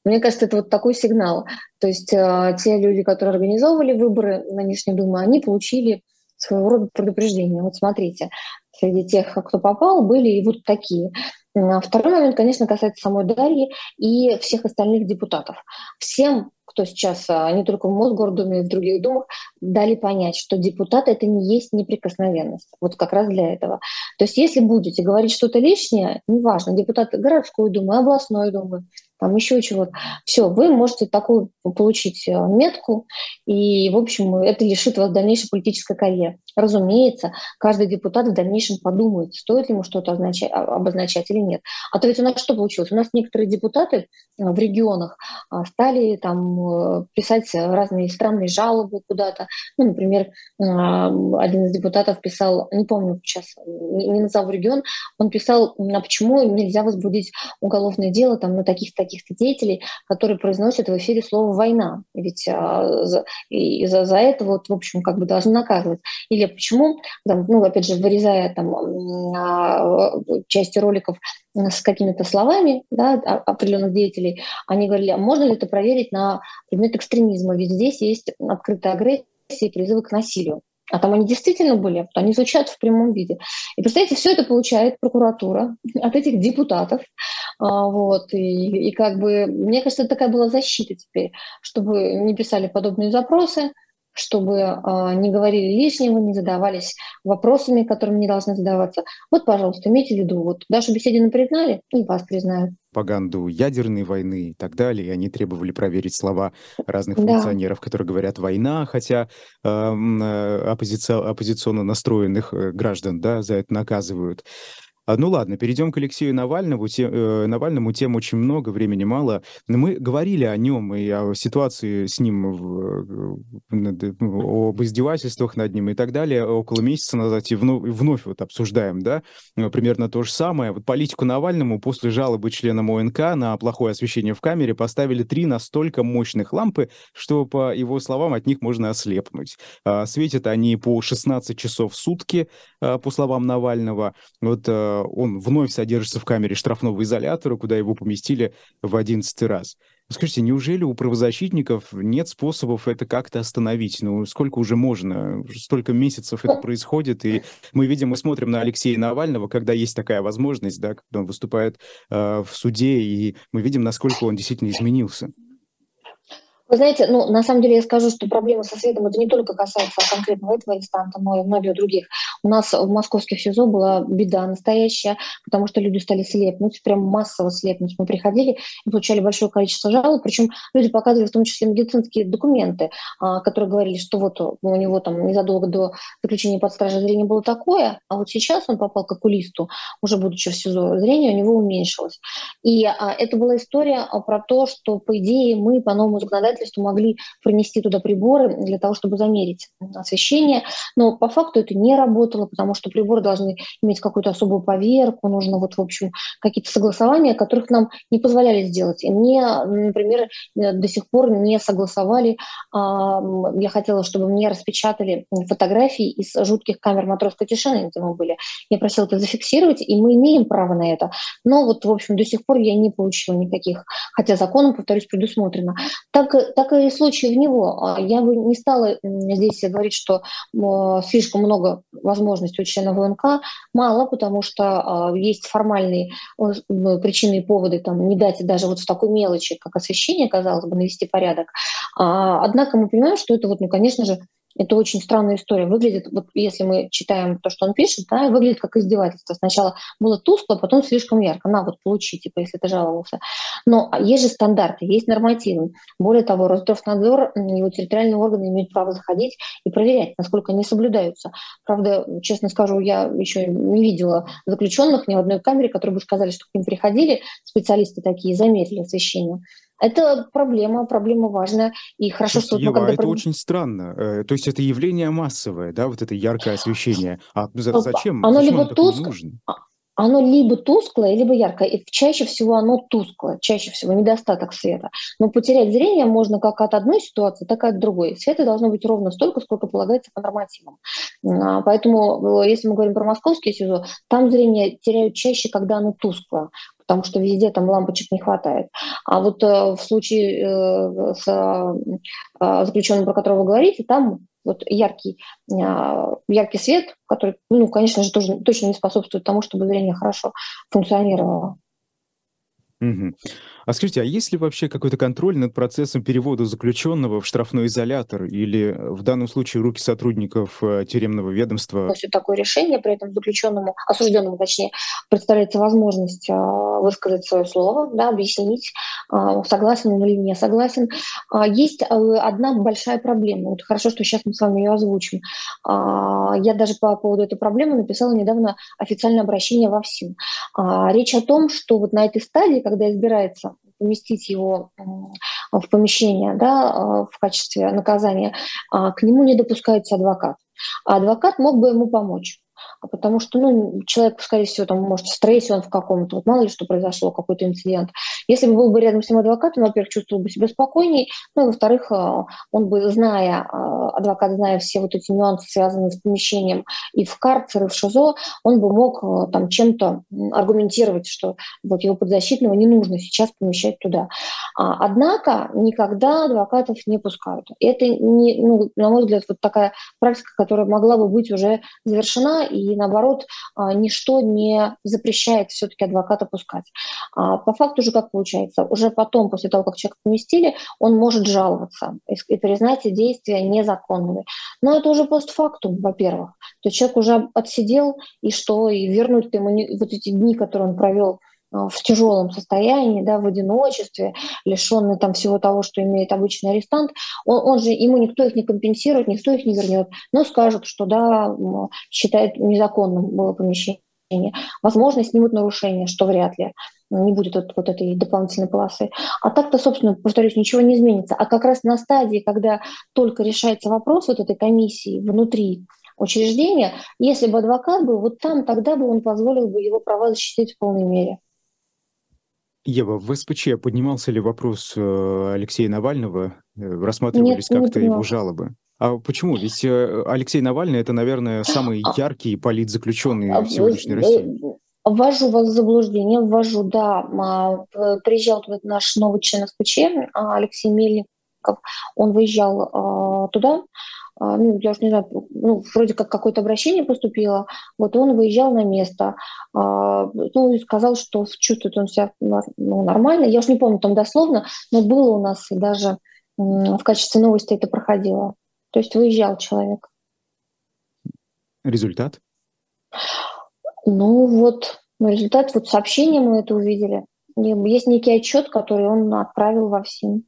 S2: Мне кажется, это вот такой сигнал. То есть э, те люди, которые организовывали выборы на Нижней Думе, они получили своего рода предупреждение. Вот смотрите, среди тех, кто попал, были и вот такие. Второй момент, конечно, касается самой Дарьи и всех остальных депутатов. Всем, кто сейчас а, не только в Мосгордуме, и в других думах, дали понять, что депутат это не есть неприкосновенность. Вот как раз для этого. То есть если будете говорить что-то лишнее, неважно, депутат городской думы, областной думы, там еще чего-то. Все, вы можете такую получить э, метку, и, в общем, это лишит вас дальнейшей политической карьеры. Разумеется, каждый депутат в дальнейшем подумает, стоит ли ему что-то а, обозначать или нет. А то ведь у нас что получилось? У нас некоторые депутаты э, в регионах а, стали там э, писать разные странные жалобы куда-то. Ну, например, один из депутатов писал, не помню сейчас, не назову регион, он писал, а почему нельзя возбудить уголовное дело там на таких-то каких-то деятелей, которые произносят в эфире слово «война». Ведь а, за, и за, за это, вот, в общем, как бы должны наказывать. Или почему, там, ну, опять же, вырезая там а, части роликов с какими-то словами да, определенных деятелей, они говорили, а можно ли это проверить на предмет экстремизма? Ведь здесь есть открытая агрессия и призывы к насилию. А там они действительно были, они звучат в прямом виде. И представляете, все это получает прокуратура *laughs* от этих депутатов. А, вот, и, и как бы, мне кажется, такая была защита теперь, чтобы не писали подобные запросы, чтобы э, не говорили лишнего, не задавались вопросами, которыми не должны задаваться. Вот, пожалуйста, имейте в виду, вот Дашу Беседину признали, и вас признают.
S1: Пропаганду ядерной войны и так далее. И они требовали проверить слова разных да. функционеров, которые говорят «война», хотя э, оппозиция, оппозиционно настроенных э, граждан да, за это наказывают. А, ну ладно, перейдем к Алексею Навальному. Те, э, Навальному тем очень много, времени мало. Мы говорили о нем и о ситуации с ним, в, э, об издевательствах над ним и так далее около месяца назад и вновь, вновь вот обсуждаем, да, э, примерно то же самое. Вот политику Навальному после жалобы членам ОНК на плохое освещение в камере поставили три настолько мощных лампы, что, по его словам, от них можно ослепнуть. А, светят они по 16 часов в сутки, а, по словам Навального. Вот он вновь содержится в камере штрафного изолятора, куда его поместили в одиннадцатый раз. Скажите, неужели у правозащитников нет способов это как-то остановить? Ну, сколько уже можно? Столько месяцев это происходит, и мы видим, мы смотрим на Алексея Навального, когда есть такая возможность, да, когда он выступает э, в суде, и мы видим, насколько он действительно изменился.
S2: Вы знаете, ну, на самом деле я скажу, что проблема со светом это не только касается конкретного этого инстанта, но и многих других. У нас в московских СИЗО была беда настоящая, потому что люди стали слепнуть, прям массово слепнуть. Мы приходили и получали большое количество жалоб, причем люди показывали в том числе медицинские документы, а, которые говорили, что вот у него там незадолго до заключения под стражей зрение было такое, а вот сейчас он попал к окулисту, уже будучи в СИЗО, зрение у него уменьшилось. И а, это была история про то, что, по идее, мы по новому законодательству обстоятельств могли принести туда приборы для того, чтобы замерить освещение. Но по факту это не работало, потому что приборы должны иметь какую-то особую поверку, нужно вот, в общем, какие-то согласования, которых нам не позволяли сделать. И мне, например, до сих пор не согласовали. А, я хотела, чтобы мне распечатали фотографии из жутких камер матросской тишины, где мы были. Я просила это зафиксировать, и мы имеем право на это. Но вот, в общем, до сих пор я не получила никаких, хотя законом, повторюсь, предусмотрено. Так так и случай в него. А я бы не стала здесь говорить, что слишком много возможностей у члена ВНК. Мало, потому что а, есть формальные причины и поводы там, не дать даже вот в такой мелочи, как освещение, казалось бы, навести порядок. А, однако мы понимаем, что это, вот, ну, конечно же, это очень странная история. Выглядит, вот если мы читаем то, что он пишет, да, выглядит как издевательство. Сначала было тускло, потом слишком ярко. На, вот получи, типа, если ты жаловался. Но есть же стандарты, есть нормативы. Более того, Росздравнадзор, его территориальные органы имеют право заходить и проверять, насколько они соблюдаются. Правда, честно скажу, я еще не видела заключенных ни в одной камере, которые бы сказали, что к ним приходили специалисты такие, замерили освещение. Это проблема, проблема важная. И хорошо, что...
S1: Ева, когда... это очень странно. Э, то есть это явление массовое, да, вот это яркое освещение. А зачем?
S2: Оно
S1: зачем
S2: либо тускло, а, оно либо тусклое, либо яркое. И чаще всего оно тусклое, чаще всего недостаток света. Но потерять зрение можно как от одной ситуации, так и от другой. Света должно быть ровно столько, сколько полагается по нормативам. А, поэтому, э, если мы говорим про московский СИЗО, там зрение теряют чаще, когда оно тусклое потому что везде там лампочек не хватает. А вот э, в случае э, с э, заключенным, про которого вы говорите, там вот яркий, э, яркий свет, который, ну, конечно же, тоже, точно не способствует тому, чтобы зрение хорошо функционировало.
S1: Угу. А скажите, а есть ли вообще какой-то контроль над процессом перевода заключенного в штрафной изолятор или э, в данном случае руки сотрудников э, тюремного ведомства?
S2: Если такое решение, при этом заключенному, осужденному точнее, представляется возможность э, высказать свое слово, да, объяснить, согласен он или не согласен. А есть одна большая проблема. Вот хорошо, что сейчас мы с вами ее озвучим. А, я даже по поводу этой проблемы написала недавно официальное обращение во ВСИН. А, речь о том, что вот на этой стадии, когда избирается поместить его в помещение да, а, в качестве наказания, а, к нему не допускается адвокат. А адвокат мог бы ему помочь. А потому что ну, человек, скорее всего, там, может, в стрессе он в каком-то, вот мало ли что произошло, какой-то инцидент. Если бы был бы рядом с ним адвокат, он, во-первых, чувствовал бы себя спокойней, ну, и, во-вторых, а, он бы, зная, а, адвокат, зная все вот эти нюансы, связанные с помещением и в карцер, и в ШИЗО, он бы мог там чем-то аргументировать, что вот его подзащитного не нужно сейчас помещать туда. Однако никогда адвокатов не пускают. Это, не, ну, на мой взгляд, вот такая практика, которая могла бы быть уже завершена, и наоборот, а, ничто не запрещает все-таки адвоката пускать. А по факту же как получается? Уже потом, после того, как человека поместили, он может жаловаться и признать действия незаконными. Но это уже постфактум, во-первых. То есть человек уже отсидел, и что, и вернуть ему вот эти дни, которые он провел в тяжелом состоянии, да, в одиночестве, лишенный там всего того, что имеет обычный арестант, он, он же, ему никто их не компенсирует, никто их не вернет, но скажут, что да, считает незаконным было помещение. Возможно, снимут нарушение, что вряд ли не будет вот, вот этой дополнительной полосы. А так-то, собственно, повторюсь, ничего не изменится. А как раз на стадии, когда только решается вопрос вот этой комиссии внутри учреждения, если бы адвокат был, вот там тогда бы он позволил бы его права защитить в полной мере.
S1: Ева, в СПЧ поднимался ли вопрос э, Алексея Навального? Э, рассматривались как-то его жалобы? А почему? Ведь э, Алексей Навальный это, наверное, самый а яркий политзаключенный в сегодняшней России.
S2: Ввожу вас в заблуждение, ввожу, да. А, приезжал наш новый член СПЧ а, Алексей Мельников, он выезжал а, туда, ну, я уж не знаю, ну, вроде как какое-то обращение поступило, вот он выезжал на место, ну, и сказал, что чувствует он себя ну, нормально, я уж не помню там дословно, но было у нас и даже в качестве новости это проходило. То есть выезжал человек.
S1: Результат?
S2: Ну вот, результат, вот сообщение мы это увидели. Есть некий отчет, который он отправил во всем.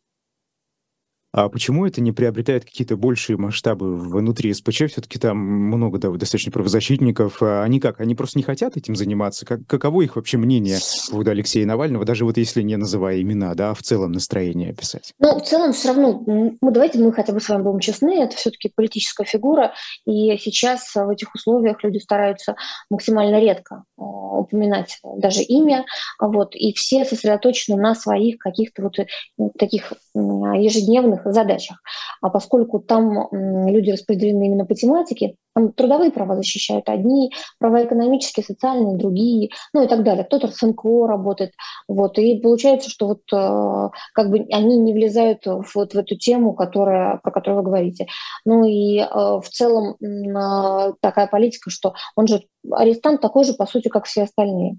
S1: А почему это не приобретает какие-то большие масштабы внутри СПЧ? Все-таки там много да, достаточно правозащитников. А они как? Они просто не хотят этим заниматься? Как, каково их вообще мнение по поводу Алексея Навального, даже вот если не называя имена, да, а в целом настроение описать?
S2: Ну, в целом все равно, мы, давайте мы хотя бы с вами будем честны, это все-таки политическая фигура, и сейчас в этих условиях люди стараются максимально редко э, упоминать даже имя, вот, и все сосредоточены на своих каких-то вот ну, таких ежедневных задачах. А поскольку там люди распределены именно по тематике, там трудовые права защищают одни, права экономические, социальные другие, ну и так далее. Кто-то с НКО работает. Вот. И получается, что вот э, как бы они не влезают вот в эту тему, которая, про которую вы говорите. Ну и э, в целом э, такая политика, что он же арестант такой же, по сути, как все остальные.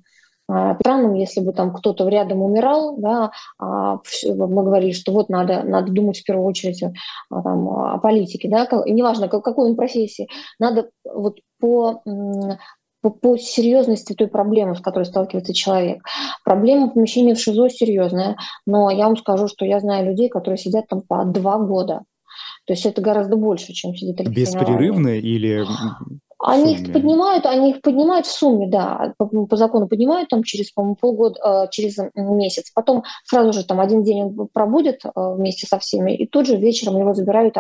S2: А, странным, если бы там кто-то рядом умирал, да, а мы говорили, что вот надо, надо думать в первую очередь а, там, о политике, да, неважно, какой он профессии, надо вот по по, по серьезности той проблемы, с которой сталкивается человек. Проблема помещения в ШИЗО серьезная, но я вам скажу, что я знаю людей, которые сидят там по два года. То есть это гораздо больше, чем сидит
S1: Беспрерывно или
S2: они их поднимают, они их поднимают в сумме, да, по, по закону поднимают там через, по-моему, полгода, э, через месяц. Потом сразу же там один день он пробудет э, вместе со всеми, и тут же вечером его забирают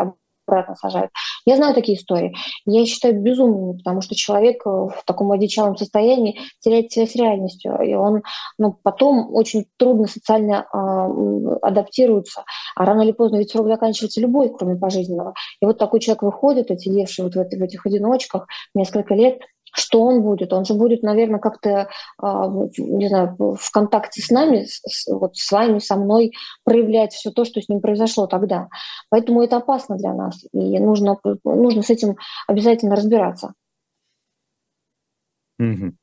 S2: обратно сажают. Я знаю такие истории. Я считаю безумными, потому что человек э, в таком одичалом состоянии теряет связь с реальностью, и он ну, потом очень трудно социально э, адаптируется. А рано или поздно ведь срок заканчивается любой, кроме пожизненного. И вот такой человек выходит, отелевший вот в, в этих одиночках несколько лет, что он будет? Он же будет, наверное, как-то, а, не знаю, в контакте с нами, вот с вами, со мной проявлять все то, что с ним произошло тогда. Поэтому это опасно для нас, и нужно, нужно с этим обязательно разбираться.
S1: Угу.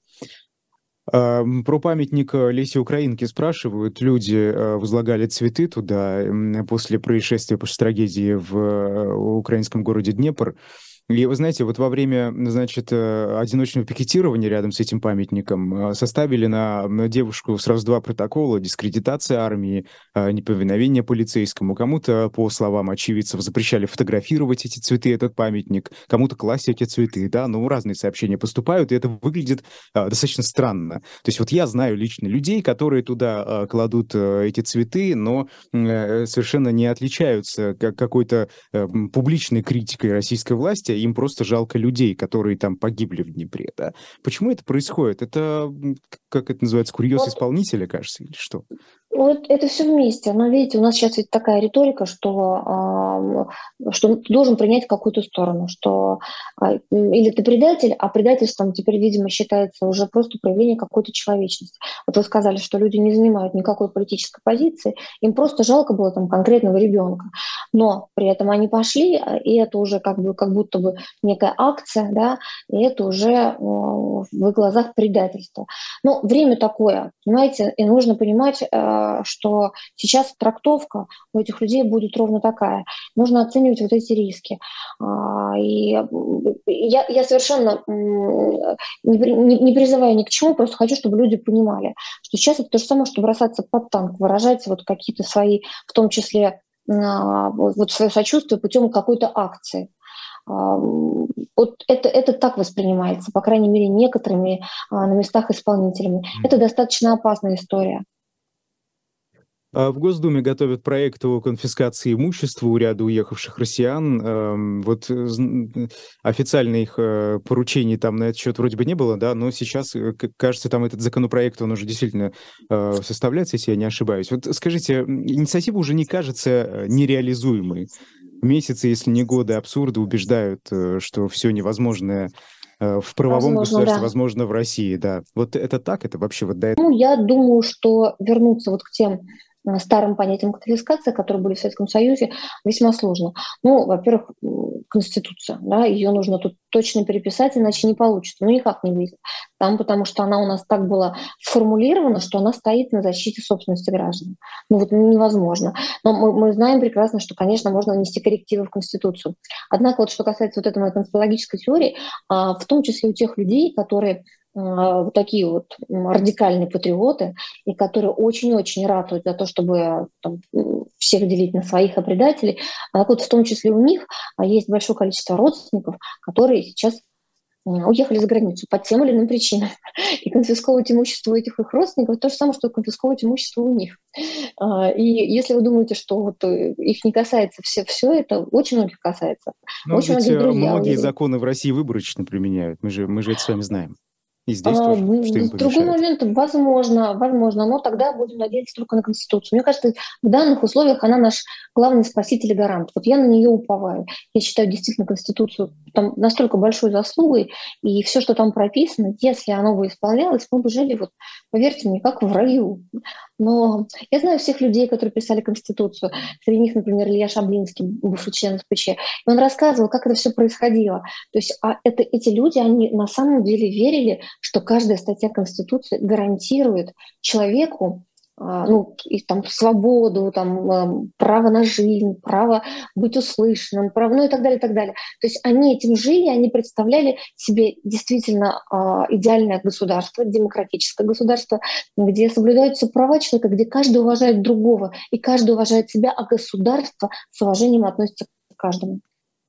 S1: Про памятник э, Лесе Украинки спрашивают. Люди э, возлагали цветы туда после происшествия, после трагедии в э, украинском городе Днепр. И вы знаете, вот во время, значит, э, одиночного пикетирования рядом с этим памятником э, составили на, на девушку сразу два протокола: дискредитация армии, э, неповиновение полицейскому. Кому-то, по словам очевидцев, запрещали фотографировать эти цветы, этот памятник, кому-то класть эти цветы, да, ну, разные сообщения поступают, и это выглядит достаточно странно. То есть вот я знаю лично людей, которые туда кладут эти цветы, но совершенно не отличаются какой-то публичной критикой российской власти, им просто жалко людей, которые там погибли в Днепре, да. Почему это происходит? Это, как это называется, курьез исполнителя, кажется, или что?
S2: Вот это все вместе. Но видите, у нас сейчас ведь такая риторика, что, что ты должен принять какую-то сторону, что э, или ты предатель, а предательством теперь, видимо, считается уже просто проявление какой-то человечности. Вот вы сказали, что люди не занимают никакой политической позиции, им просто жалко было там конкретного ребенка. Но при этом они пошли, и это уже как, бы, как будто бы некая акция, да, и это уже э, в их глазах предательство. Но время такое, понимаете, и нужно понимать, э, что сейчас трактовка у этих людей будет ровно такая. Нужно оценивать вот эти риски. А, и я, я совершенно не, призываю ни к чему, просто хочу, чтобы люди понимали, что сейчас это то же самое, что бросаться под танк, выражать вот какие-то свои, в том числе а, вот свое сочувствие путем какой-то акции. А, вот это, это так воспринимается, по крайней мере, некоторыми на местах исполнителями. Это достаточно опасная история.
S1: А в Госдуме готовят проект о конфискации имущества у ряда уехавших россиян. Эм, вот э, официальных э, поручений там на этот счет вроде бы не было, да, но сейчас, э, кажется, там этот законопроект, он уже действительно составляется, если я не ошибаюсь. Вот скажите, инициатива уже не кажется нереализуемой. Месяцы, если не годы абсурда убеждают, что все невозможное э, в правовом возможно, государстве, да. возможно, в России, да. Вот это так, это вообще вот до этого?
S2: Ну, я думаю, что вернуться вот к тем Э, старым понятием конфискации, которые были в Советском Союзе, весьма сложно. Ну, во-первых, Конституция, да, ее нужно тут точно переписать, иначе не получится. Ну, никак не выйдет. Там, потому что она у нас так была сформулирована, что она стоит на защите собственности граждан. Ну, вот невозможно. Но мы, мы знаем прекрасно, что, конечно, можно внести коррективы в Конституцию. Однако, вот что касается вот этой конспирологической теории, а, в том числе у тех людей, которые вот такие вот радикальные патриоты, и которые очень-очень ратуют за то, чтобы там, всех делить на своих и предателей. А вот в том числе у них а, есть большое количество родственников, которые сейчас уехали за границу по тем или иным причинам. *laughs* И конфисковывать имущество этих их родственников то же самое, что конфисковывать имущество у них. А, и если вы думаете, что вот э, их не касается все, все это очень многих касается.
S1: Но очень ведь многие, э, многие законы в России выборочно применяют. Мы же, мы же это с вами знаем. И здесь а, тоже, что им
S2: Другой момент, возможно, возможно, но тогда будем надеяться только на Конституцию. Мне кажется, в данных условиях она наш главный спаситель и гарант. Вот я на нее уповаю. Я считаю действительно Конституцию там настолько большой заслугой, и все, что там прописано, если оно бы исполнялось, мы бы жили, вот, поверьте мне, как в раю. Но я знаю всех людей, которые писали Конституцию. Среди них, например, Илья Шаблинский, бывший член СПЧ. И он рассказывал, как это все происходило. То есть а это, эти люди, они на самом деле верили, что каждая статья Конституции гарантирует человеку ну, и, там, свободу, там, а, право на жизнь, право быть услышанным, право, ну и так далее, и так далее. То есть они этим жили, они представляли себе действительно э, идеальное государство, демократическое государство, где соблюдаются права человека, где каждый уважает другого, и каждый уважает себя, а государство с уважением относится к каждому.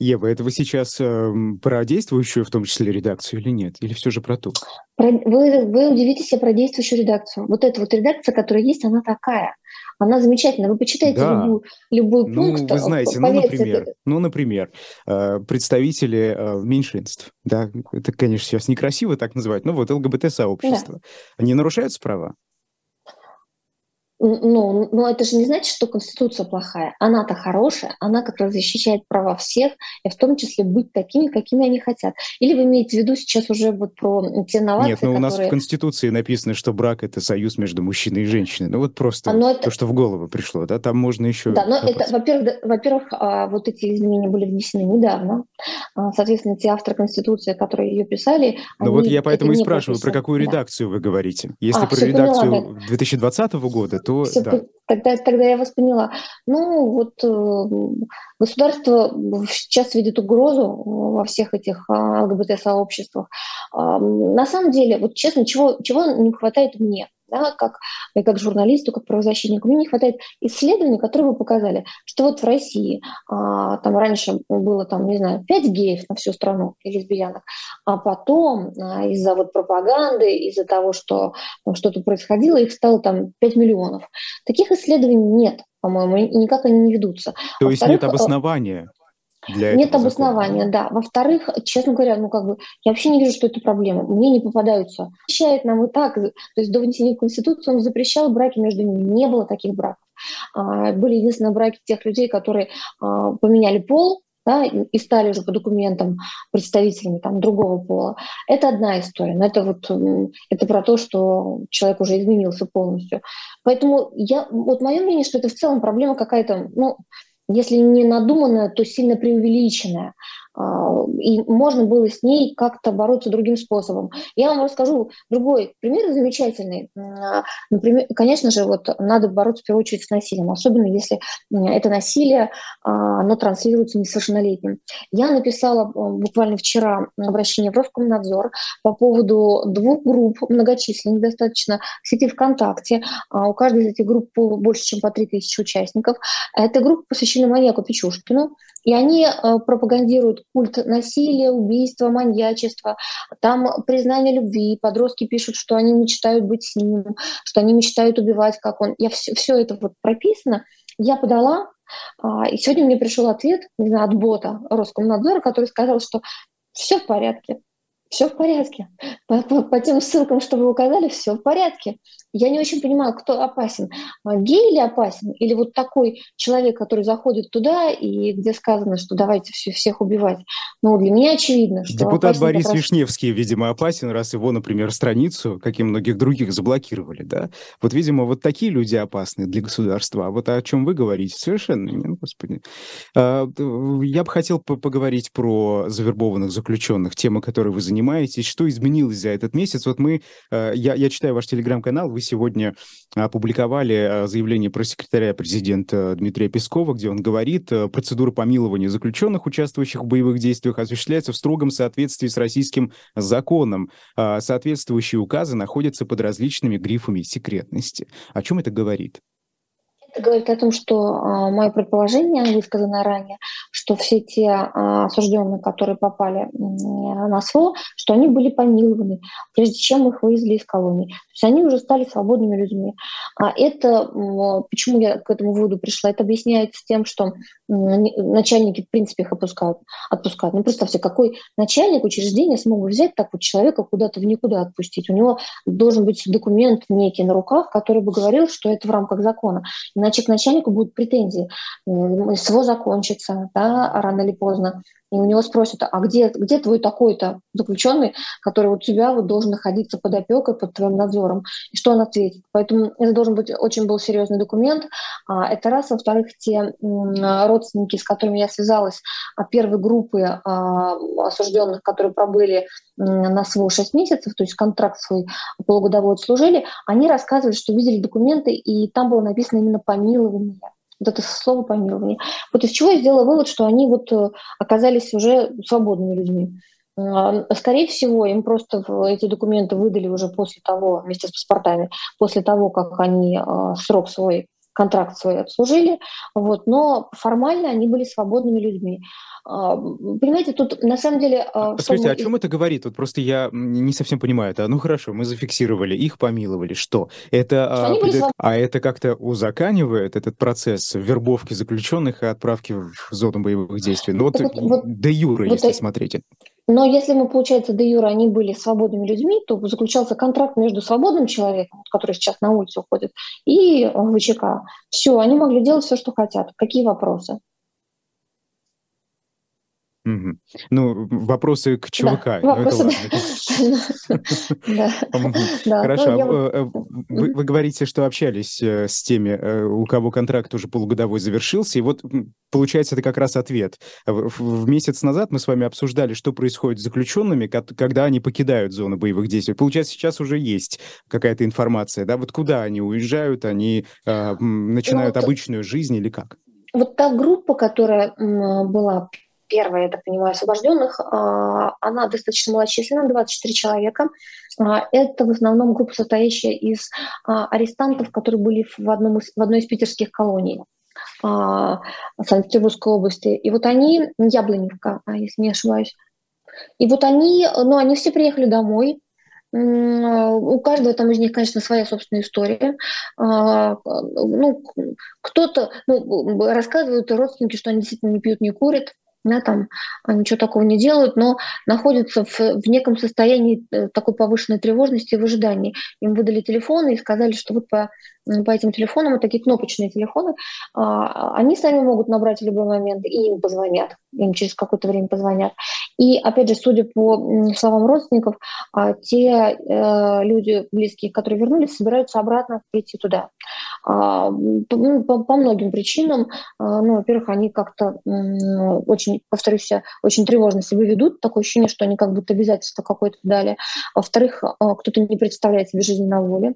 S1: Ева, это вы сейчас э, про действующую, в том числе, редакцию или нет? Или все же про ту?
S2: Про, вы, вы удивитесь, я про действующую редакцию. Вот эта вот редакция, которая есть, она такая. Она замечательная. Вы почитайте да. любую, любой ну, пункт.
S1: Вы знаете, ну, например, это... ну, например, э, представители э, меньшинств. Да, это, конечно, сейчас некрасиво так называть, но вот ЛГБТ-сообщество. Да. Они нарушаются права?
S2: Ну, но это же не значит, что Конституция плохая. Она-то хорошая, она как раз защищает права всех, и в том числе быть такими, какими они хотят. Или вы имеете в виду сейчас уже вот про те новации,
S1: Нет, но ну, у нас в Конституции написано, что брак – это союз между мужчиной и женщиной. Ну вот просто но это... то, что в голову пришло, да, там можно еще…
S2: Да, но это, во-первых, во-первых, а, вот эти изменения были внесены недавно. А, соответственно, те авторы Конституции, которые ее писали…
S1: Ну вот я поэтому и спрашиваю, прописаны. про какую редакцию да. вы говорите. Если а, про редакцию поняла, да. 2020 года, то то
S2: Все,
S1: да.
S2: Тогда, тогда я вас поняла. Ну, вот э, государство сейчас видит угрозу во всех этих э, ЛГБТ-сообществах. Э, на самом деле, вот честно, чего, чего не хватает мне? Да, как, и как журналисту, как правозащитнику. Мне не хватает исследований, которые бы показали, что вот в России а, там раньше было, там, не знаю, 5 геев на всю страну и лесбиянок, а потом а, из-за вот пропаганды, из-за того, что там, что-то происходило, их стало там 5 миллионов. Таких исследований нет, по-моему, и никак они не ведутся.
S1: То есть нет обоснования?
S2: Для Нет обоснования, закона. да. Во-вторых, честно говоря, ну как бы я вообще не вижу, что это проблема. Мне не попадаются. Запрещает нам и так. То есть до внесения в Конституцию он запрещал браки между ними. Не было таких браков. А, были единственные браки тех людей, которые а, поменяли пол, да, и стали уже по документам представителями там, другого пола. Это одна история, но это вот это про то, что человек уже изменился полностью. Поэтому я, вот мое мнение, что это в целом проблема какая-то, ну, если не надуманная, то сильно преувеличенная. А, и можно было с ней как-то бороться другим способом. Я вам расскажу другой пример замечательный. А, например, конечно же, вот надо бороться в первую очередь с насилием, особенно если это насилие, а, оно транслируется несовершеннолетним. Я написала буквально вчера обращение в Роскомнадзор по поводу двух групп, многочисленных достаточно, в сети ВКонтакте. У каждой из этих групп больше, чем по 3000 участников. Эта группа посвящена маньяку Печушкину, и они пропагандируют культ насилия, убийства, маньячества, там признание любви, подростки пишут, что они мечтают быть с ним, что они мечтают убивать, как он. Я все, все это вот прописано. Я подала, а, и сегодня мне пришел ответ, не знаю, от бота Роскомнадзора, который сказал, что все в порядке, Все в порядке. По, по, по тем ссылкам, что вы указали, все в порядке. Я не очень понимаю, кто опасен. А, гей или опасен? Или вот такой человек, который заходит туда и где сказано, что давайте все, всех убивать. Ну, для меня очевидно, что...
S1: Депутат Борис раз... Вишневский, видимо, опасен, раз его, например, страницу, как и многих других, заблокировали, да? Вот, видимо, вот такие люди опасны для государства. А вот о чем вы говорите, совершенно нет, господи. А, я бы хотел поговорить про завербованных заключенных, тема, которой вы занимаетесь. Что изменилось за этот месяц? Вот мы, а, я, я читаю ваш телеграм-канал, вы сегодня опубликовали а, заявление про секретаря президента Дмитрия Пескова, где он говорит, э, процедура помилования заключенных, участвующих в боевых действиях, осуществляется в строгом соответствии с российским законом. А, соответствующие указы находятся под различными грифами секретности. О чем это говорит?
S2: Это говорит о том, что э, мое предположение, высказанное ранее, что все те э, осужденные, которые попали на СВО, что они были помилованы, прежде чем их вывезли из колонии. То есть они уже стали свободными людьми. А это, почему я к этому выводу пришла, это объясняется тем, что начальники, в принципе, их отпускают. отпускают. Ну, представьте, какой начальник учреждения смог взять так вот человека куда-то в никуда отпустить? У него должен быть документ некий на руках, который бы говорил, что это в рамках закона. Иначе к начальнику будут претензии. СВО закончится да, рано или поздно и у него спросят, а где, где твой такой-то заключенный, который у тебя вот должен находиться под опекой, под твоим надзором, и что он ответит. Поэтому это должен быть очень был серьезный документ. А, это раз. Во-вторых, те родственники, с которыми я связалась, а, первой группы а, осужденных, которые пробыли на СВО 6 месяцев, то есть контракт свой полугодовой отслужили, они рассказывали, что видели документы, и там было написано именно помилование вот это слово помилование. Вот из чего я сделала вывод, что они вот э, оказались уже свободными людьми. А, скорее всего, им просто эти документы выдали уже после того, вместе с паспортами, после того, как они а, срок свой контракт свой отслужили, вот, но формально они были свободными людьми. А, понимаете, тут на самом деле...
S1: А, Скажите, чтобы... о чем это говорит? Вот просто я не совсем понимаю это. Ну хорошо, мы зафиксировали, их помиловали. Что? Это, что а, а это как-то узаканивает этот процесс вербовки заключенных и отправки в зону боевых действий? Ну вот, вот, вот де юра, вот, если смотреть.
S2: Но если мы, получается, де юра они были свободными людьми, то заключался контракт между свободным человеком, который сейчас на улицу уходит, и ВЧК. Все, они могли делать все, что хотят. Какие вопросы?
S1: Ну, вопросы к ЧВК, Да, ну вопросы, *laughs* *laughs* да. Хорошо, а вы, говорите, что общались э, с теми, э, у кого контракт уже полугодовой завершился, и вот получается это как раз ответ. В, месяц назад мы с вами обсуждали, что происходит с заключенными, когда они покидают зону боевых действий. Получается, сейчас уже есть какая-то информация, да? Вот куда они уезжают, они а, начинают Ну, обычную жизнь или как?
S2: вот та группа, которая была первая, я так понимаю, освобожденных, а, она достаточно малочисленна, 24 человека. А, это в основном группа, состоящая из а, арестантов, которые были в, одном из, в одной из питерских колоний. Санкт-Петербургской области. И вот они, Яблоневка, если не ошибаюсь, и вот они, ну, они все приехали домой, у каждого там из них, конечно, своя собственная история. Ну, кто-то ну, рассказывают родственники, что они действительно не пьют, не курят да, там а, ничего такого не делают, но находятся в, в неком состоянии э, такой повышенной тревожности и в ожидании. Им выдали телефоны и сказали, что вот по, по этим телефонам, вот такие кнопочные телефоны, а, они сами могут набрать в любой момент, и им позвонят, им через какое-то время позвонят. И, опять же, судя по словам родственников, а, те э, люди близкие, которые вернулись, собираются обратно прийти туда. А, ну, по, по многим причинам. А, ну, во-первых, они как-то очень, повторюсь, очень тревожно себя ведут. Такое ощущение, что они как будто обязательства какое-то дали. Во-вторых, а, кто-то не представляет себе жизнь на воле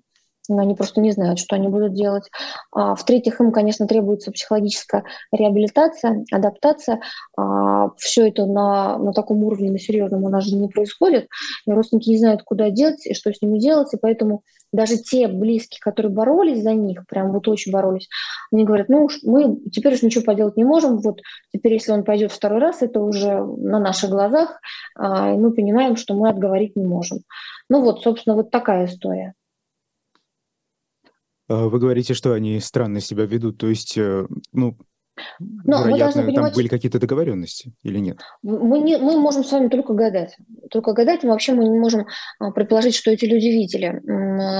S2: они просто не знают, что они будут делать. А, в-третьих, им, конечно, требуется психологическая реабилитация, адаптация. А, все это на, на таком уровне, на серьезном у нас же не происходит. И родственники не знают, куда делать и что с ними делать. И поэтому даже те близкие, которые боролись за них, прям вот очень боролись, они говорят, ну уж мы теперь уж ничего поделать не можем. Вот теперь, если он пойдет второй раз, это уже на наших глазах, а, и мы понимаем, что мы отговорить не можем. Ну вот, собственно, вот такая история.
S1: А, вы говорите, что они странно себя ведут, то есть, э, ну, Но Вероятно, мы понимать, там были какие-то договоренности или нет?
S2: Мы, не, мы можем с вами только гадать. Только гадать, но вообще мы не можем а, предположить, что эти люди видели.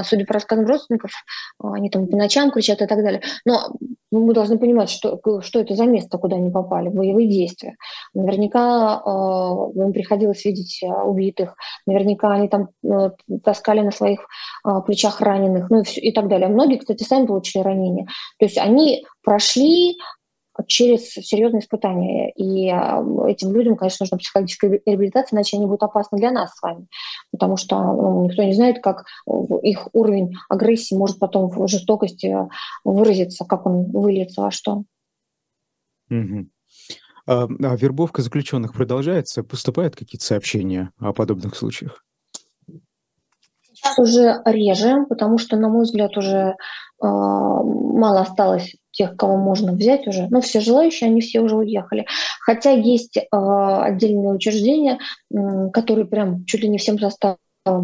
S2: Судя по рассказам родственников, они там по ночам кричат и так далее. Но мы должны понимать, что, что это за место, куда они попали, боевые действия. Наверняка э, им приходилось видеть убитых, наверняка они там э, таскали на своих э, плечах раненых, ну и, все, и так далее. Многие, кстати, сами получили ранения. То есть они прошли через серьезные испытания. И а, этим людям, конечно, нужна психологическая реабилитация, иначе они будут опасны для нас с вами. Потому что ну, никто не знает, как их уровень агрессии может потом в жестокости выразиться, как он выльется во что.
S1: Угу. А, а вербовка заключенных продолжается? Поступают какие-то сообщения о подобных случаях?
S2: Сейчас уже реже, потому что, на мой взгляд, уже э, мало осталось тех, кого можно взять уже. Но все желающие, они все уже уехали. Хотя есть э, отдельные учреждения, э, которые прям чуть ли не всем составом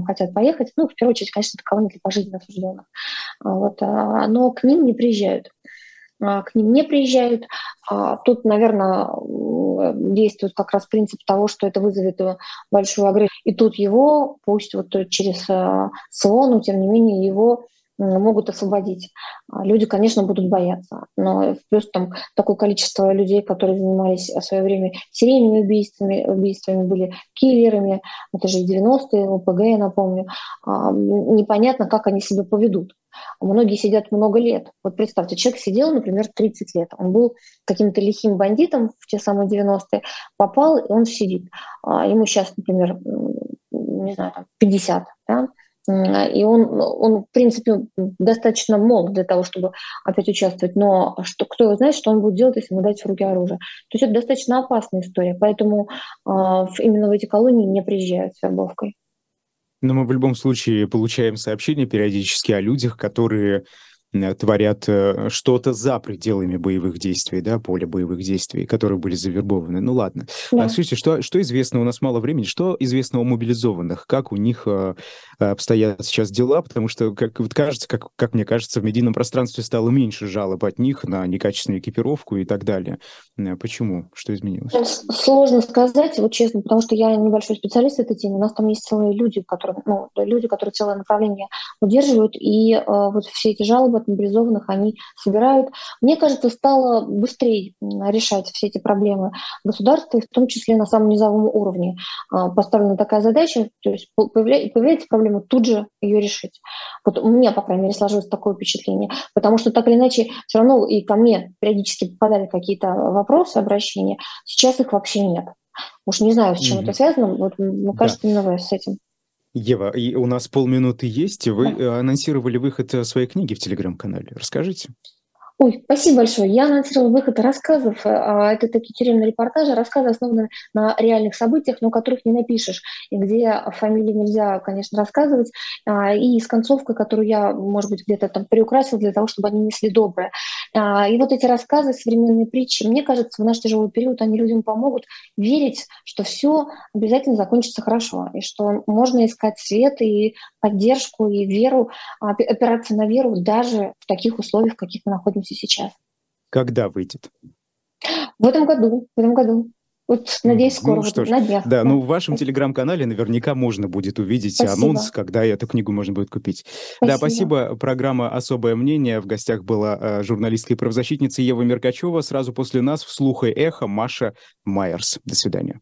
S2: хотят поехать. Ну, в первую очередь, конечно, это колонии для пожизненно осужденных. Вот, а, но к ним не приезжают. А, к ним не приезжают. А, тут, наверное, действует как раз принцип того, что это вызовет большую агрессию. И тут его, пусть вот через СО, но тем не менее его могут освободить. А, люди, конечно, будут бояться, но плюс там такое количество людей, которые занимались в свое время серийными убийствами, убийствами были киллерами, это же 90-е, ОПГ, я напомню, а, непонятно, как они себя поведут. Многие сидят много лет. Вот представьте, человек сидел, например, 30 лет. Он был каким-то лихим бандитом в те самые 90-е, попал, и он сидит. А, ему сейчас, например, не знаю, 50, да? И он, он, в принципе, достаточно мог для того, чтобы опять участвовать. Но что, кто его знает, что он будет делать, если ему дать в руки оружие. То есть это достаточно опасная история. Поэтому э, именно в эти колонии не приезжают с вербовкой.
S1: Но мы в любом случае получаем сообщения периодически о людях, которые творят э, что-то за пределами боевых действий, да, поля боевых действий, которые были завербованы. Ну ладно. Да. А, слушайте, что, что известно? У нас мало времени. Что известно о мобилизованных? Как у них э, обстоят сейчас дела? Потому что, как вот кажется, как, как мне кажется, в медийном пространстве стало меньше жалоб от них на некачественную экипировку и так далее. Почему? Что изменилось?
S2: Сложно сказать, вот честно, потому что я небольшой специалист в этой теме. У нас там есть целые люди, которые, ну, люди, которые целое направление удерживают, и э, вот все эти жалобы от мобилизованных они собирают. Мне кажется, стало быстрее решать все эти проблемы государства, в том числе на самом низовом уровне. А, поставлена такая задача, то есть появляется проблема, тут же ее решить. Вот у меня, по крайней мере, сложилось такое впечатление, потому что так или иначе все равно и ко мне периодически попадали какие-то вопросы, обращения, сейчас их вообще нет. Уж не знаю, с чем mm-hmm. это связано, вот, мне кажется, да. именно с этим.
S1: Ева, и у нас полминуты есть. Вы да. анонсировали выход э, своей книги в Телеграм-канале. Расскажите.
S2: Ой, спасибо большое. Я анонсировала выход рассказов. А, это такие тюремные репортажи, рассказы основаны на реальных событиях, но которых не напишешь, и где фамилии нельзя, конечно, рассказывать. А, и с концовкой, которую я, может быть, где-то там приукрасила для того, чтобы они несли доброе. А, и вот эти рассказы, современные притчи, мне кажется, в наш тяжелый период они людям помогут верить, что все обязательно закончится хорошо, и что можно искать свет и поддержку, и веру, опираться на веру даже в таких условиях, в каких мы находимся находимся сейчас.
S1: Когда выйдет?
S2: В этом году, в этом году. Вот, надеюсь, скоро, ну, что ж, на днях.
S1: Да, да, ну в вашем телеграм-канале наверняка можно будет увидеть спасибо. анонс, когда эту книгу можно будет купить. Спасибо. Да, спасибо. Программа «Особое мнение». В гостях была э, журналистка и правозащитница Ева Меркачева. Сразу после нас вслух и эхо Маша Майерс. До свидания.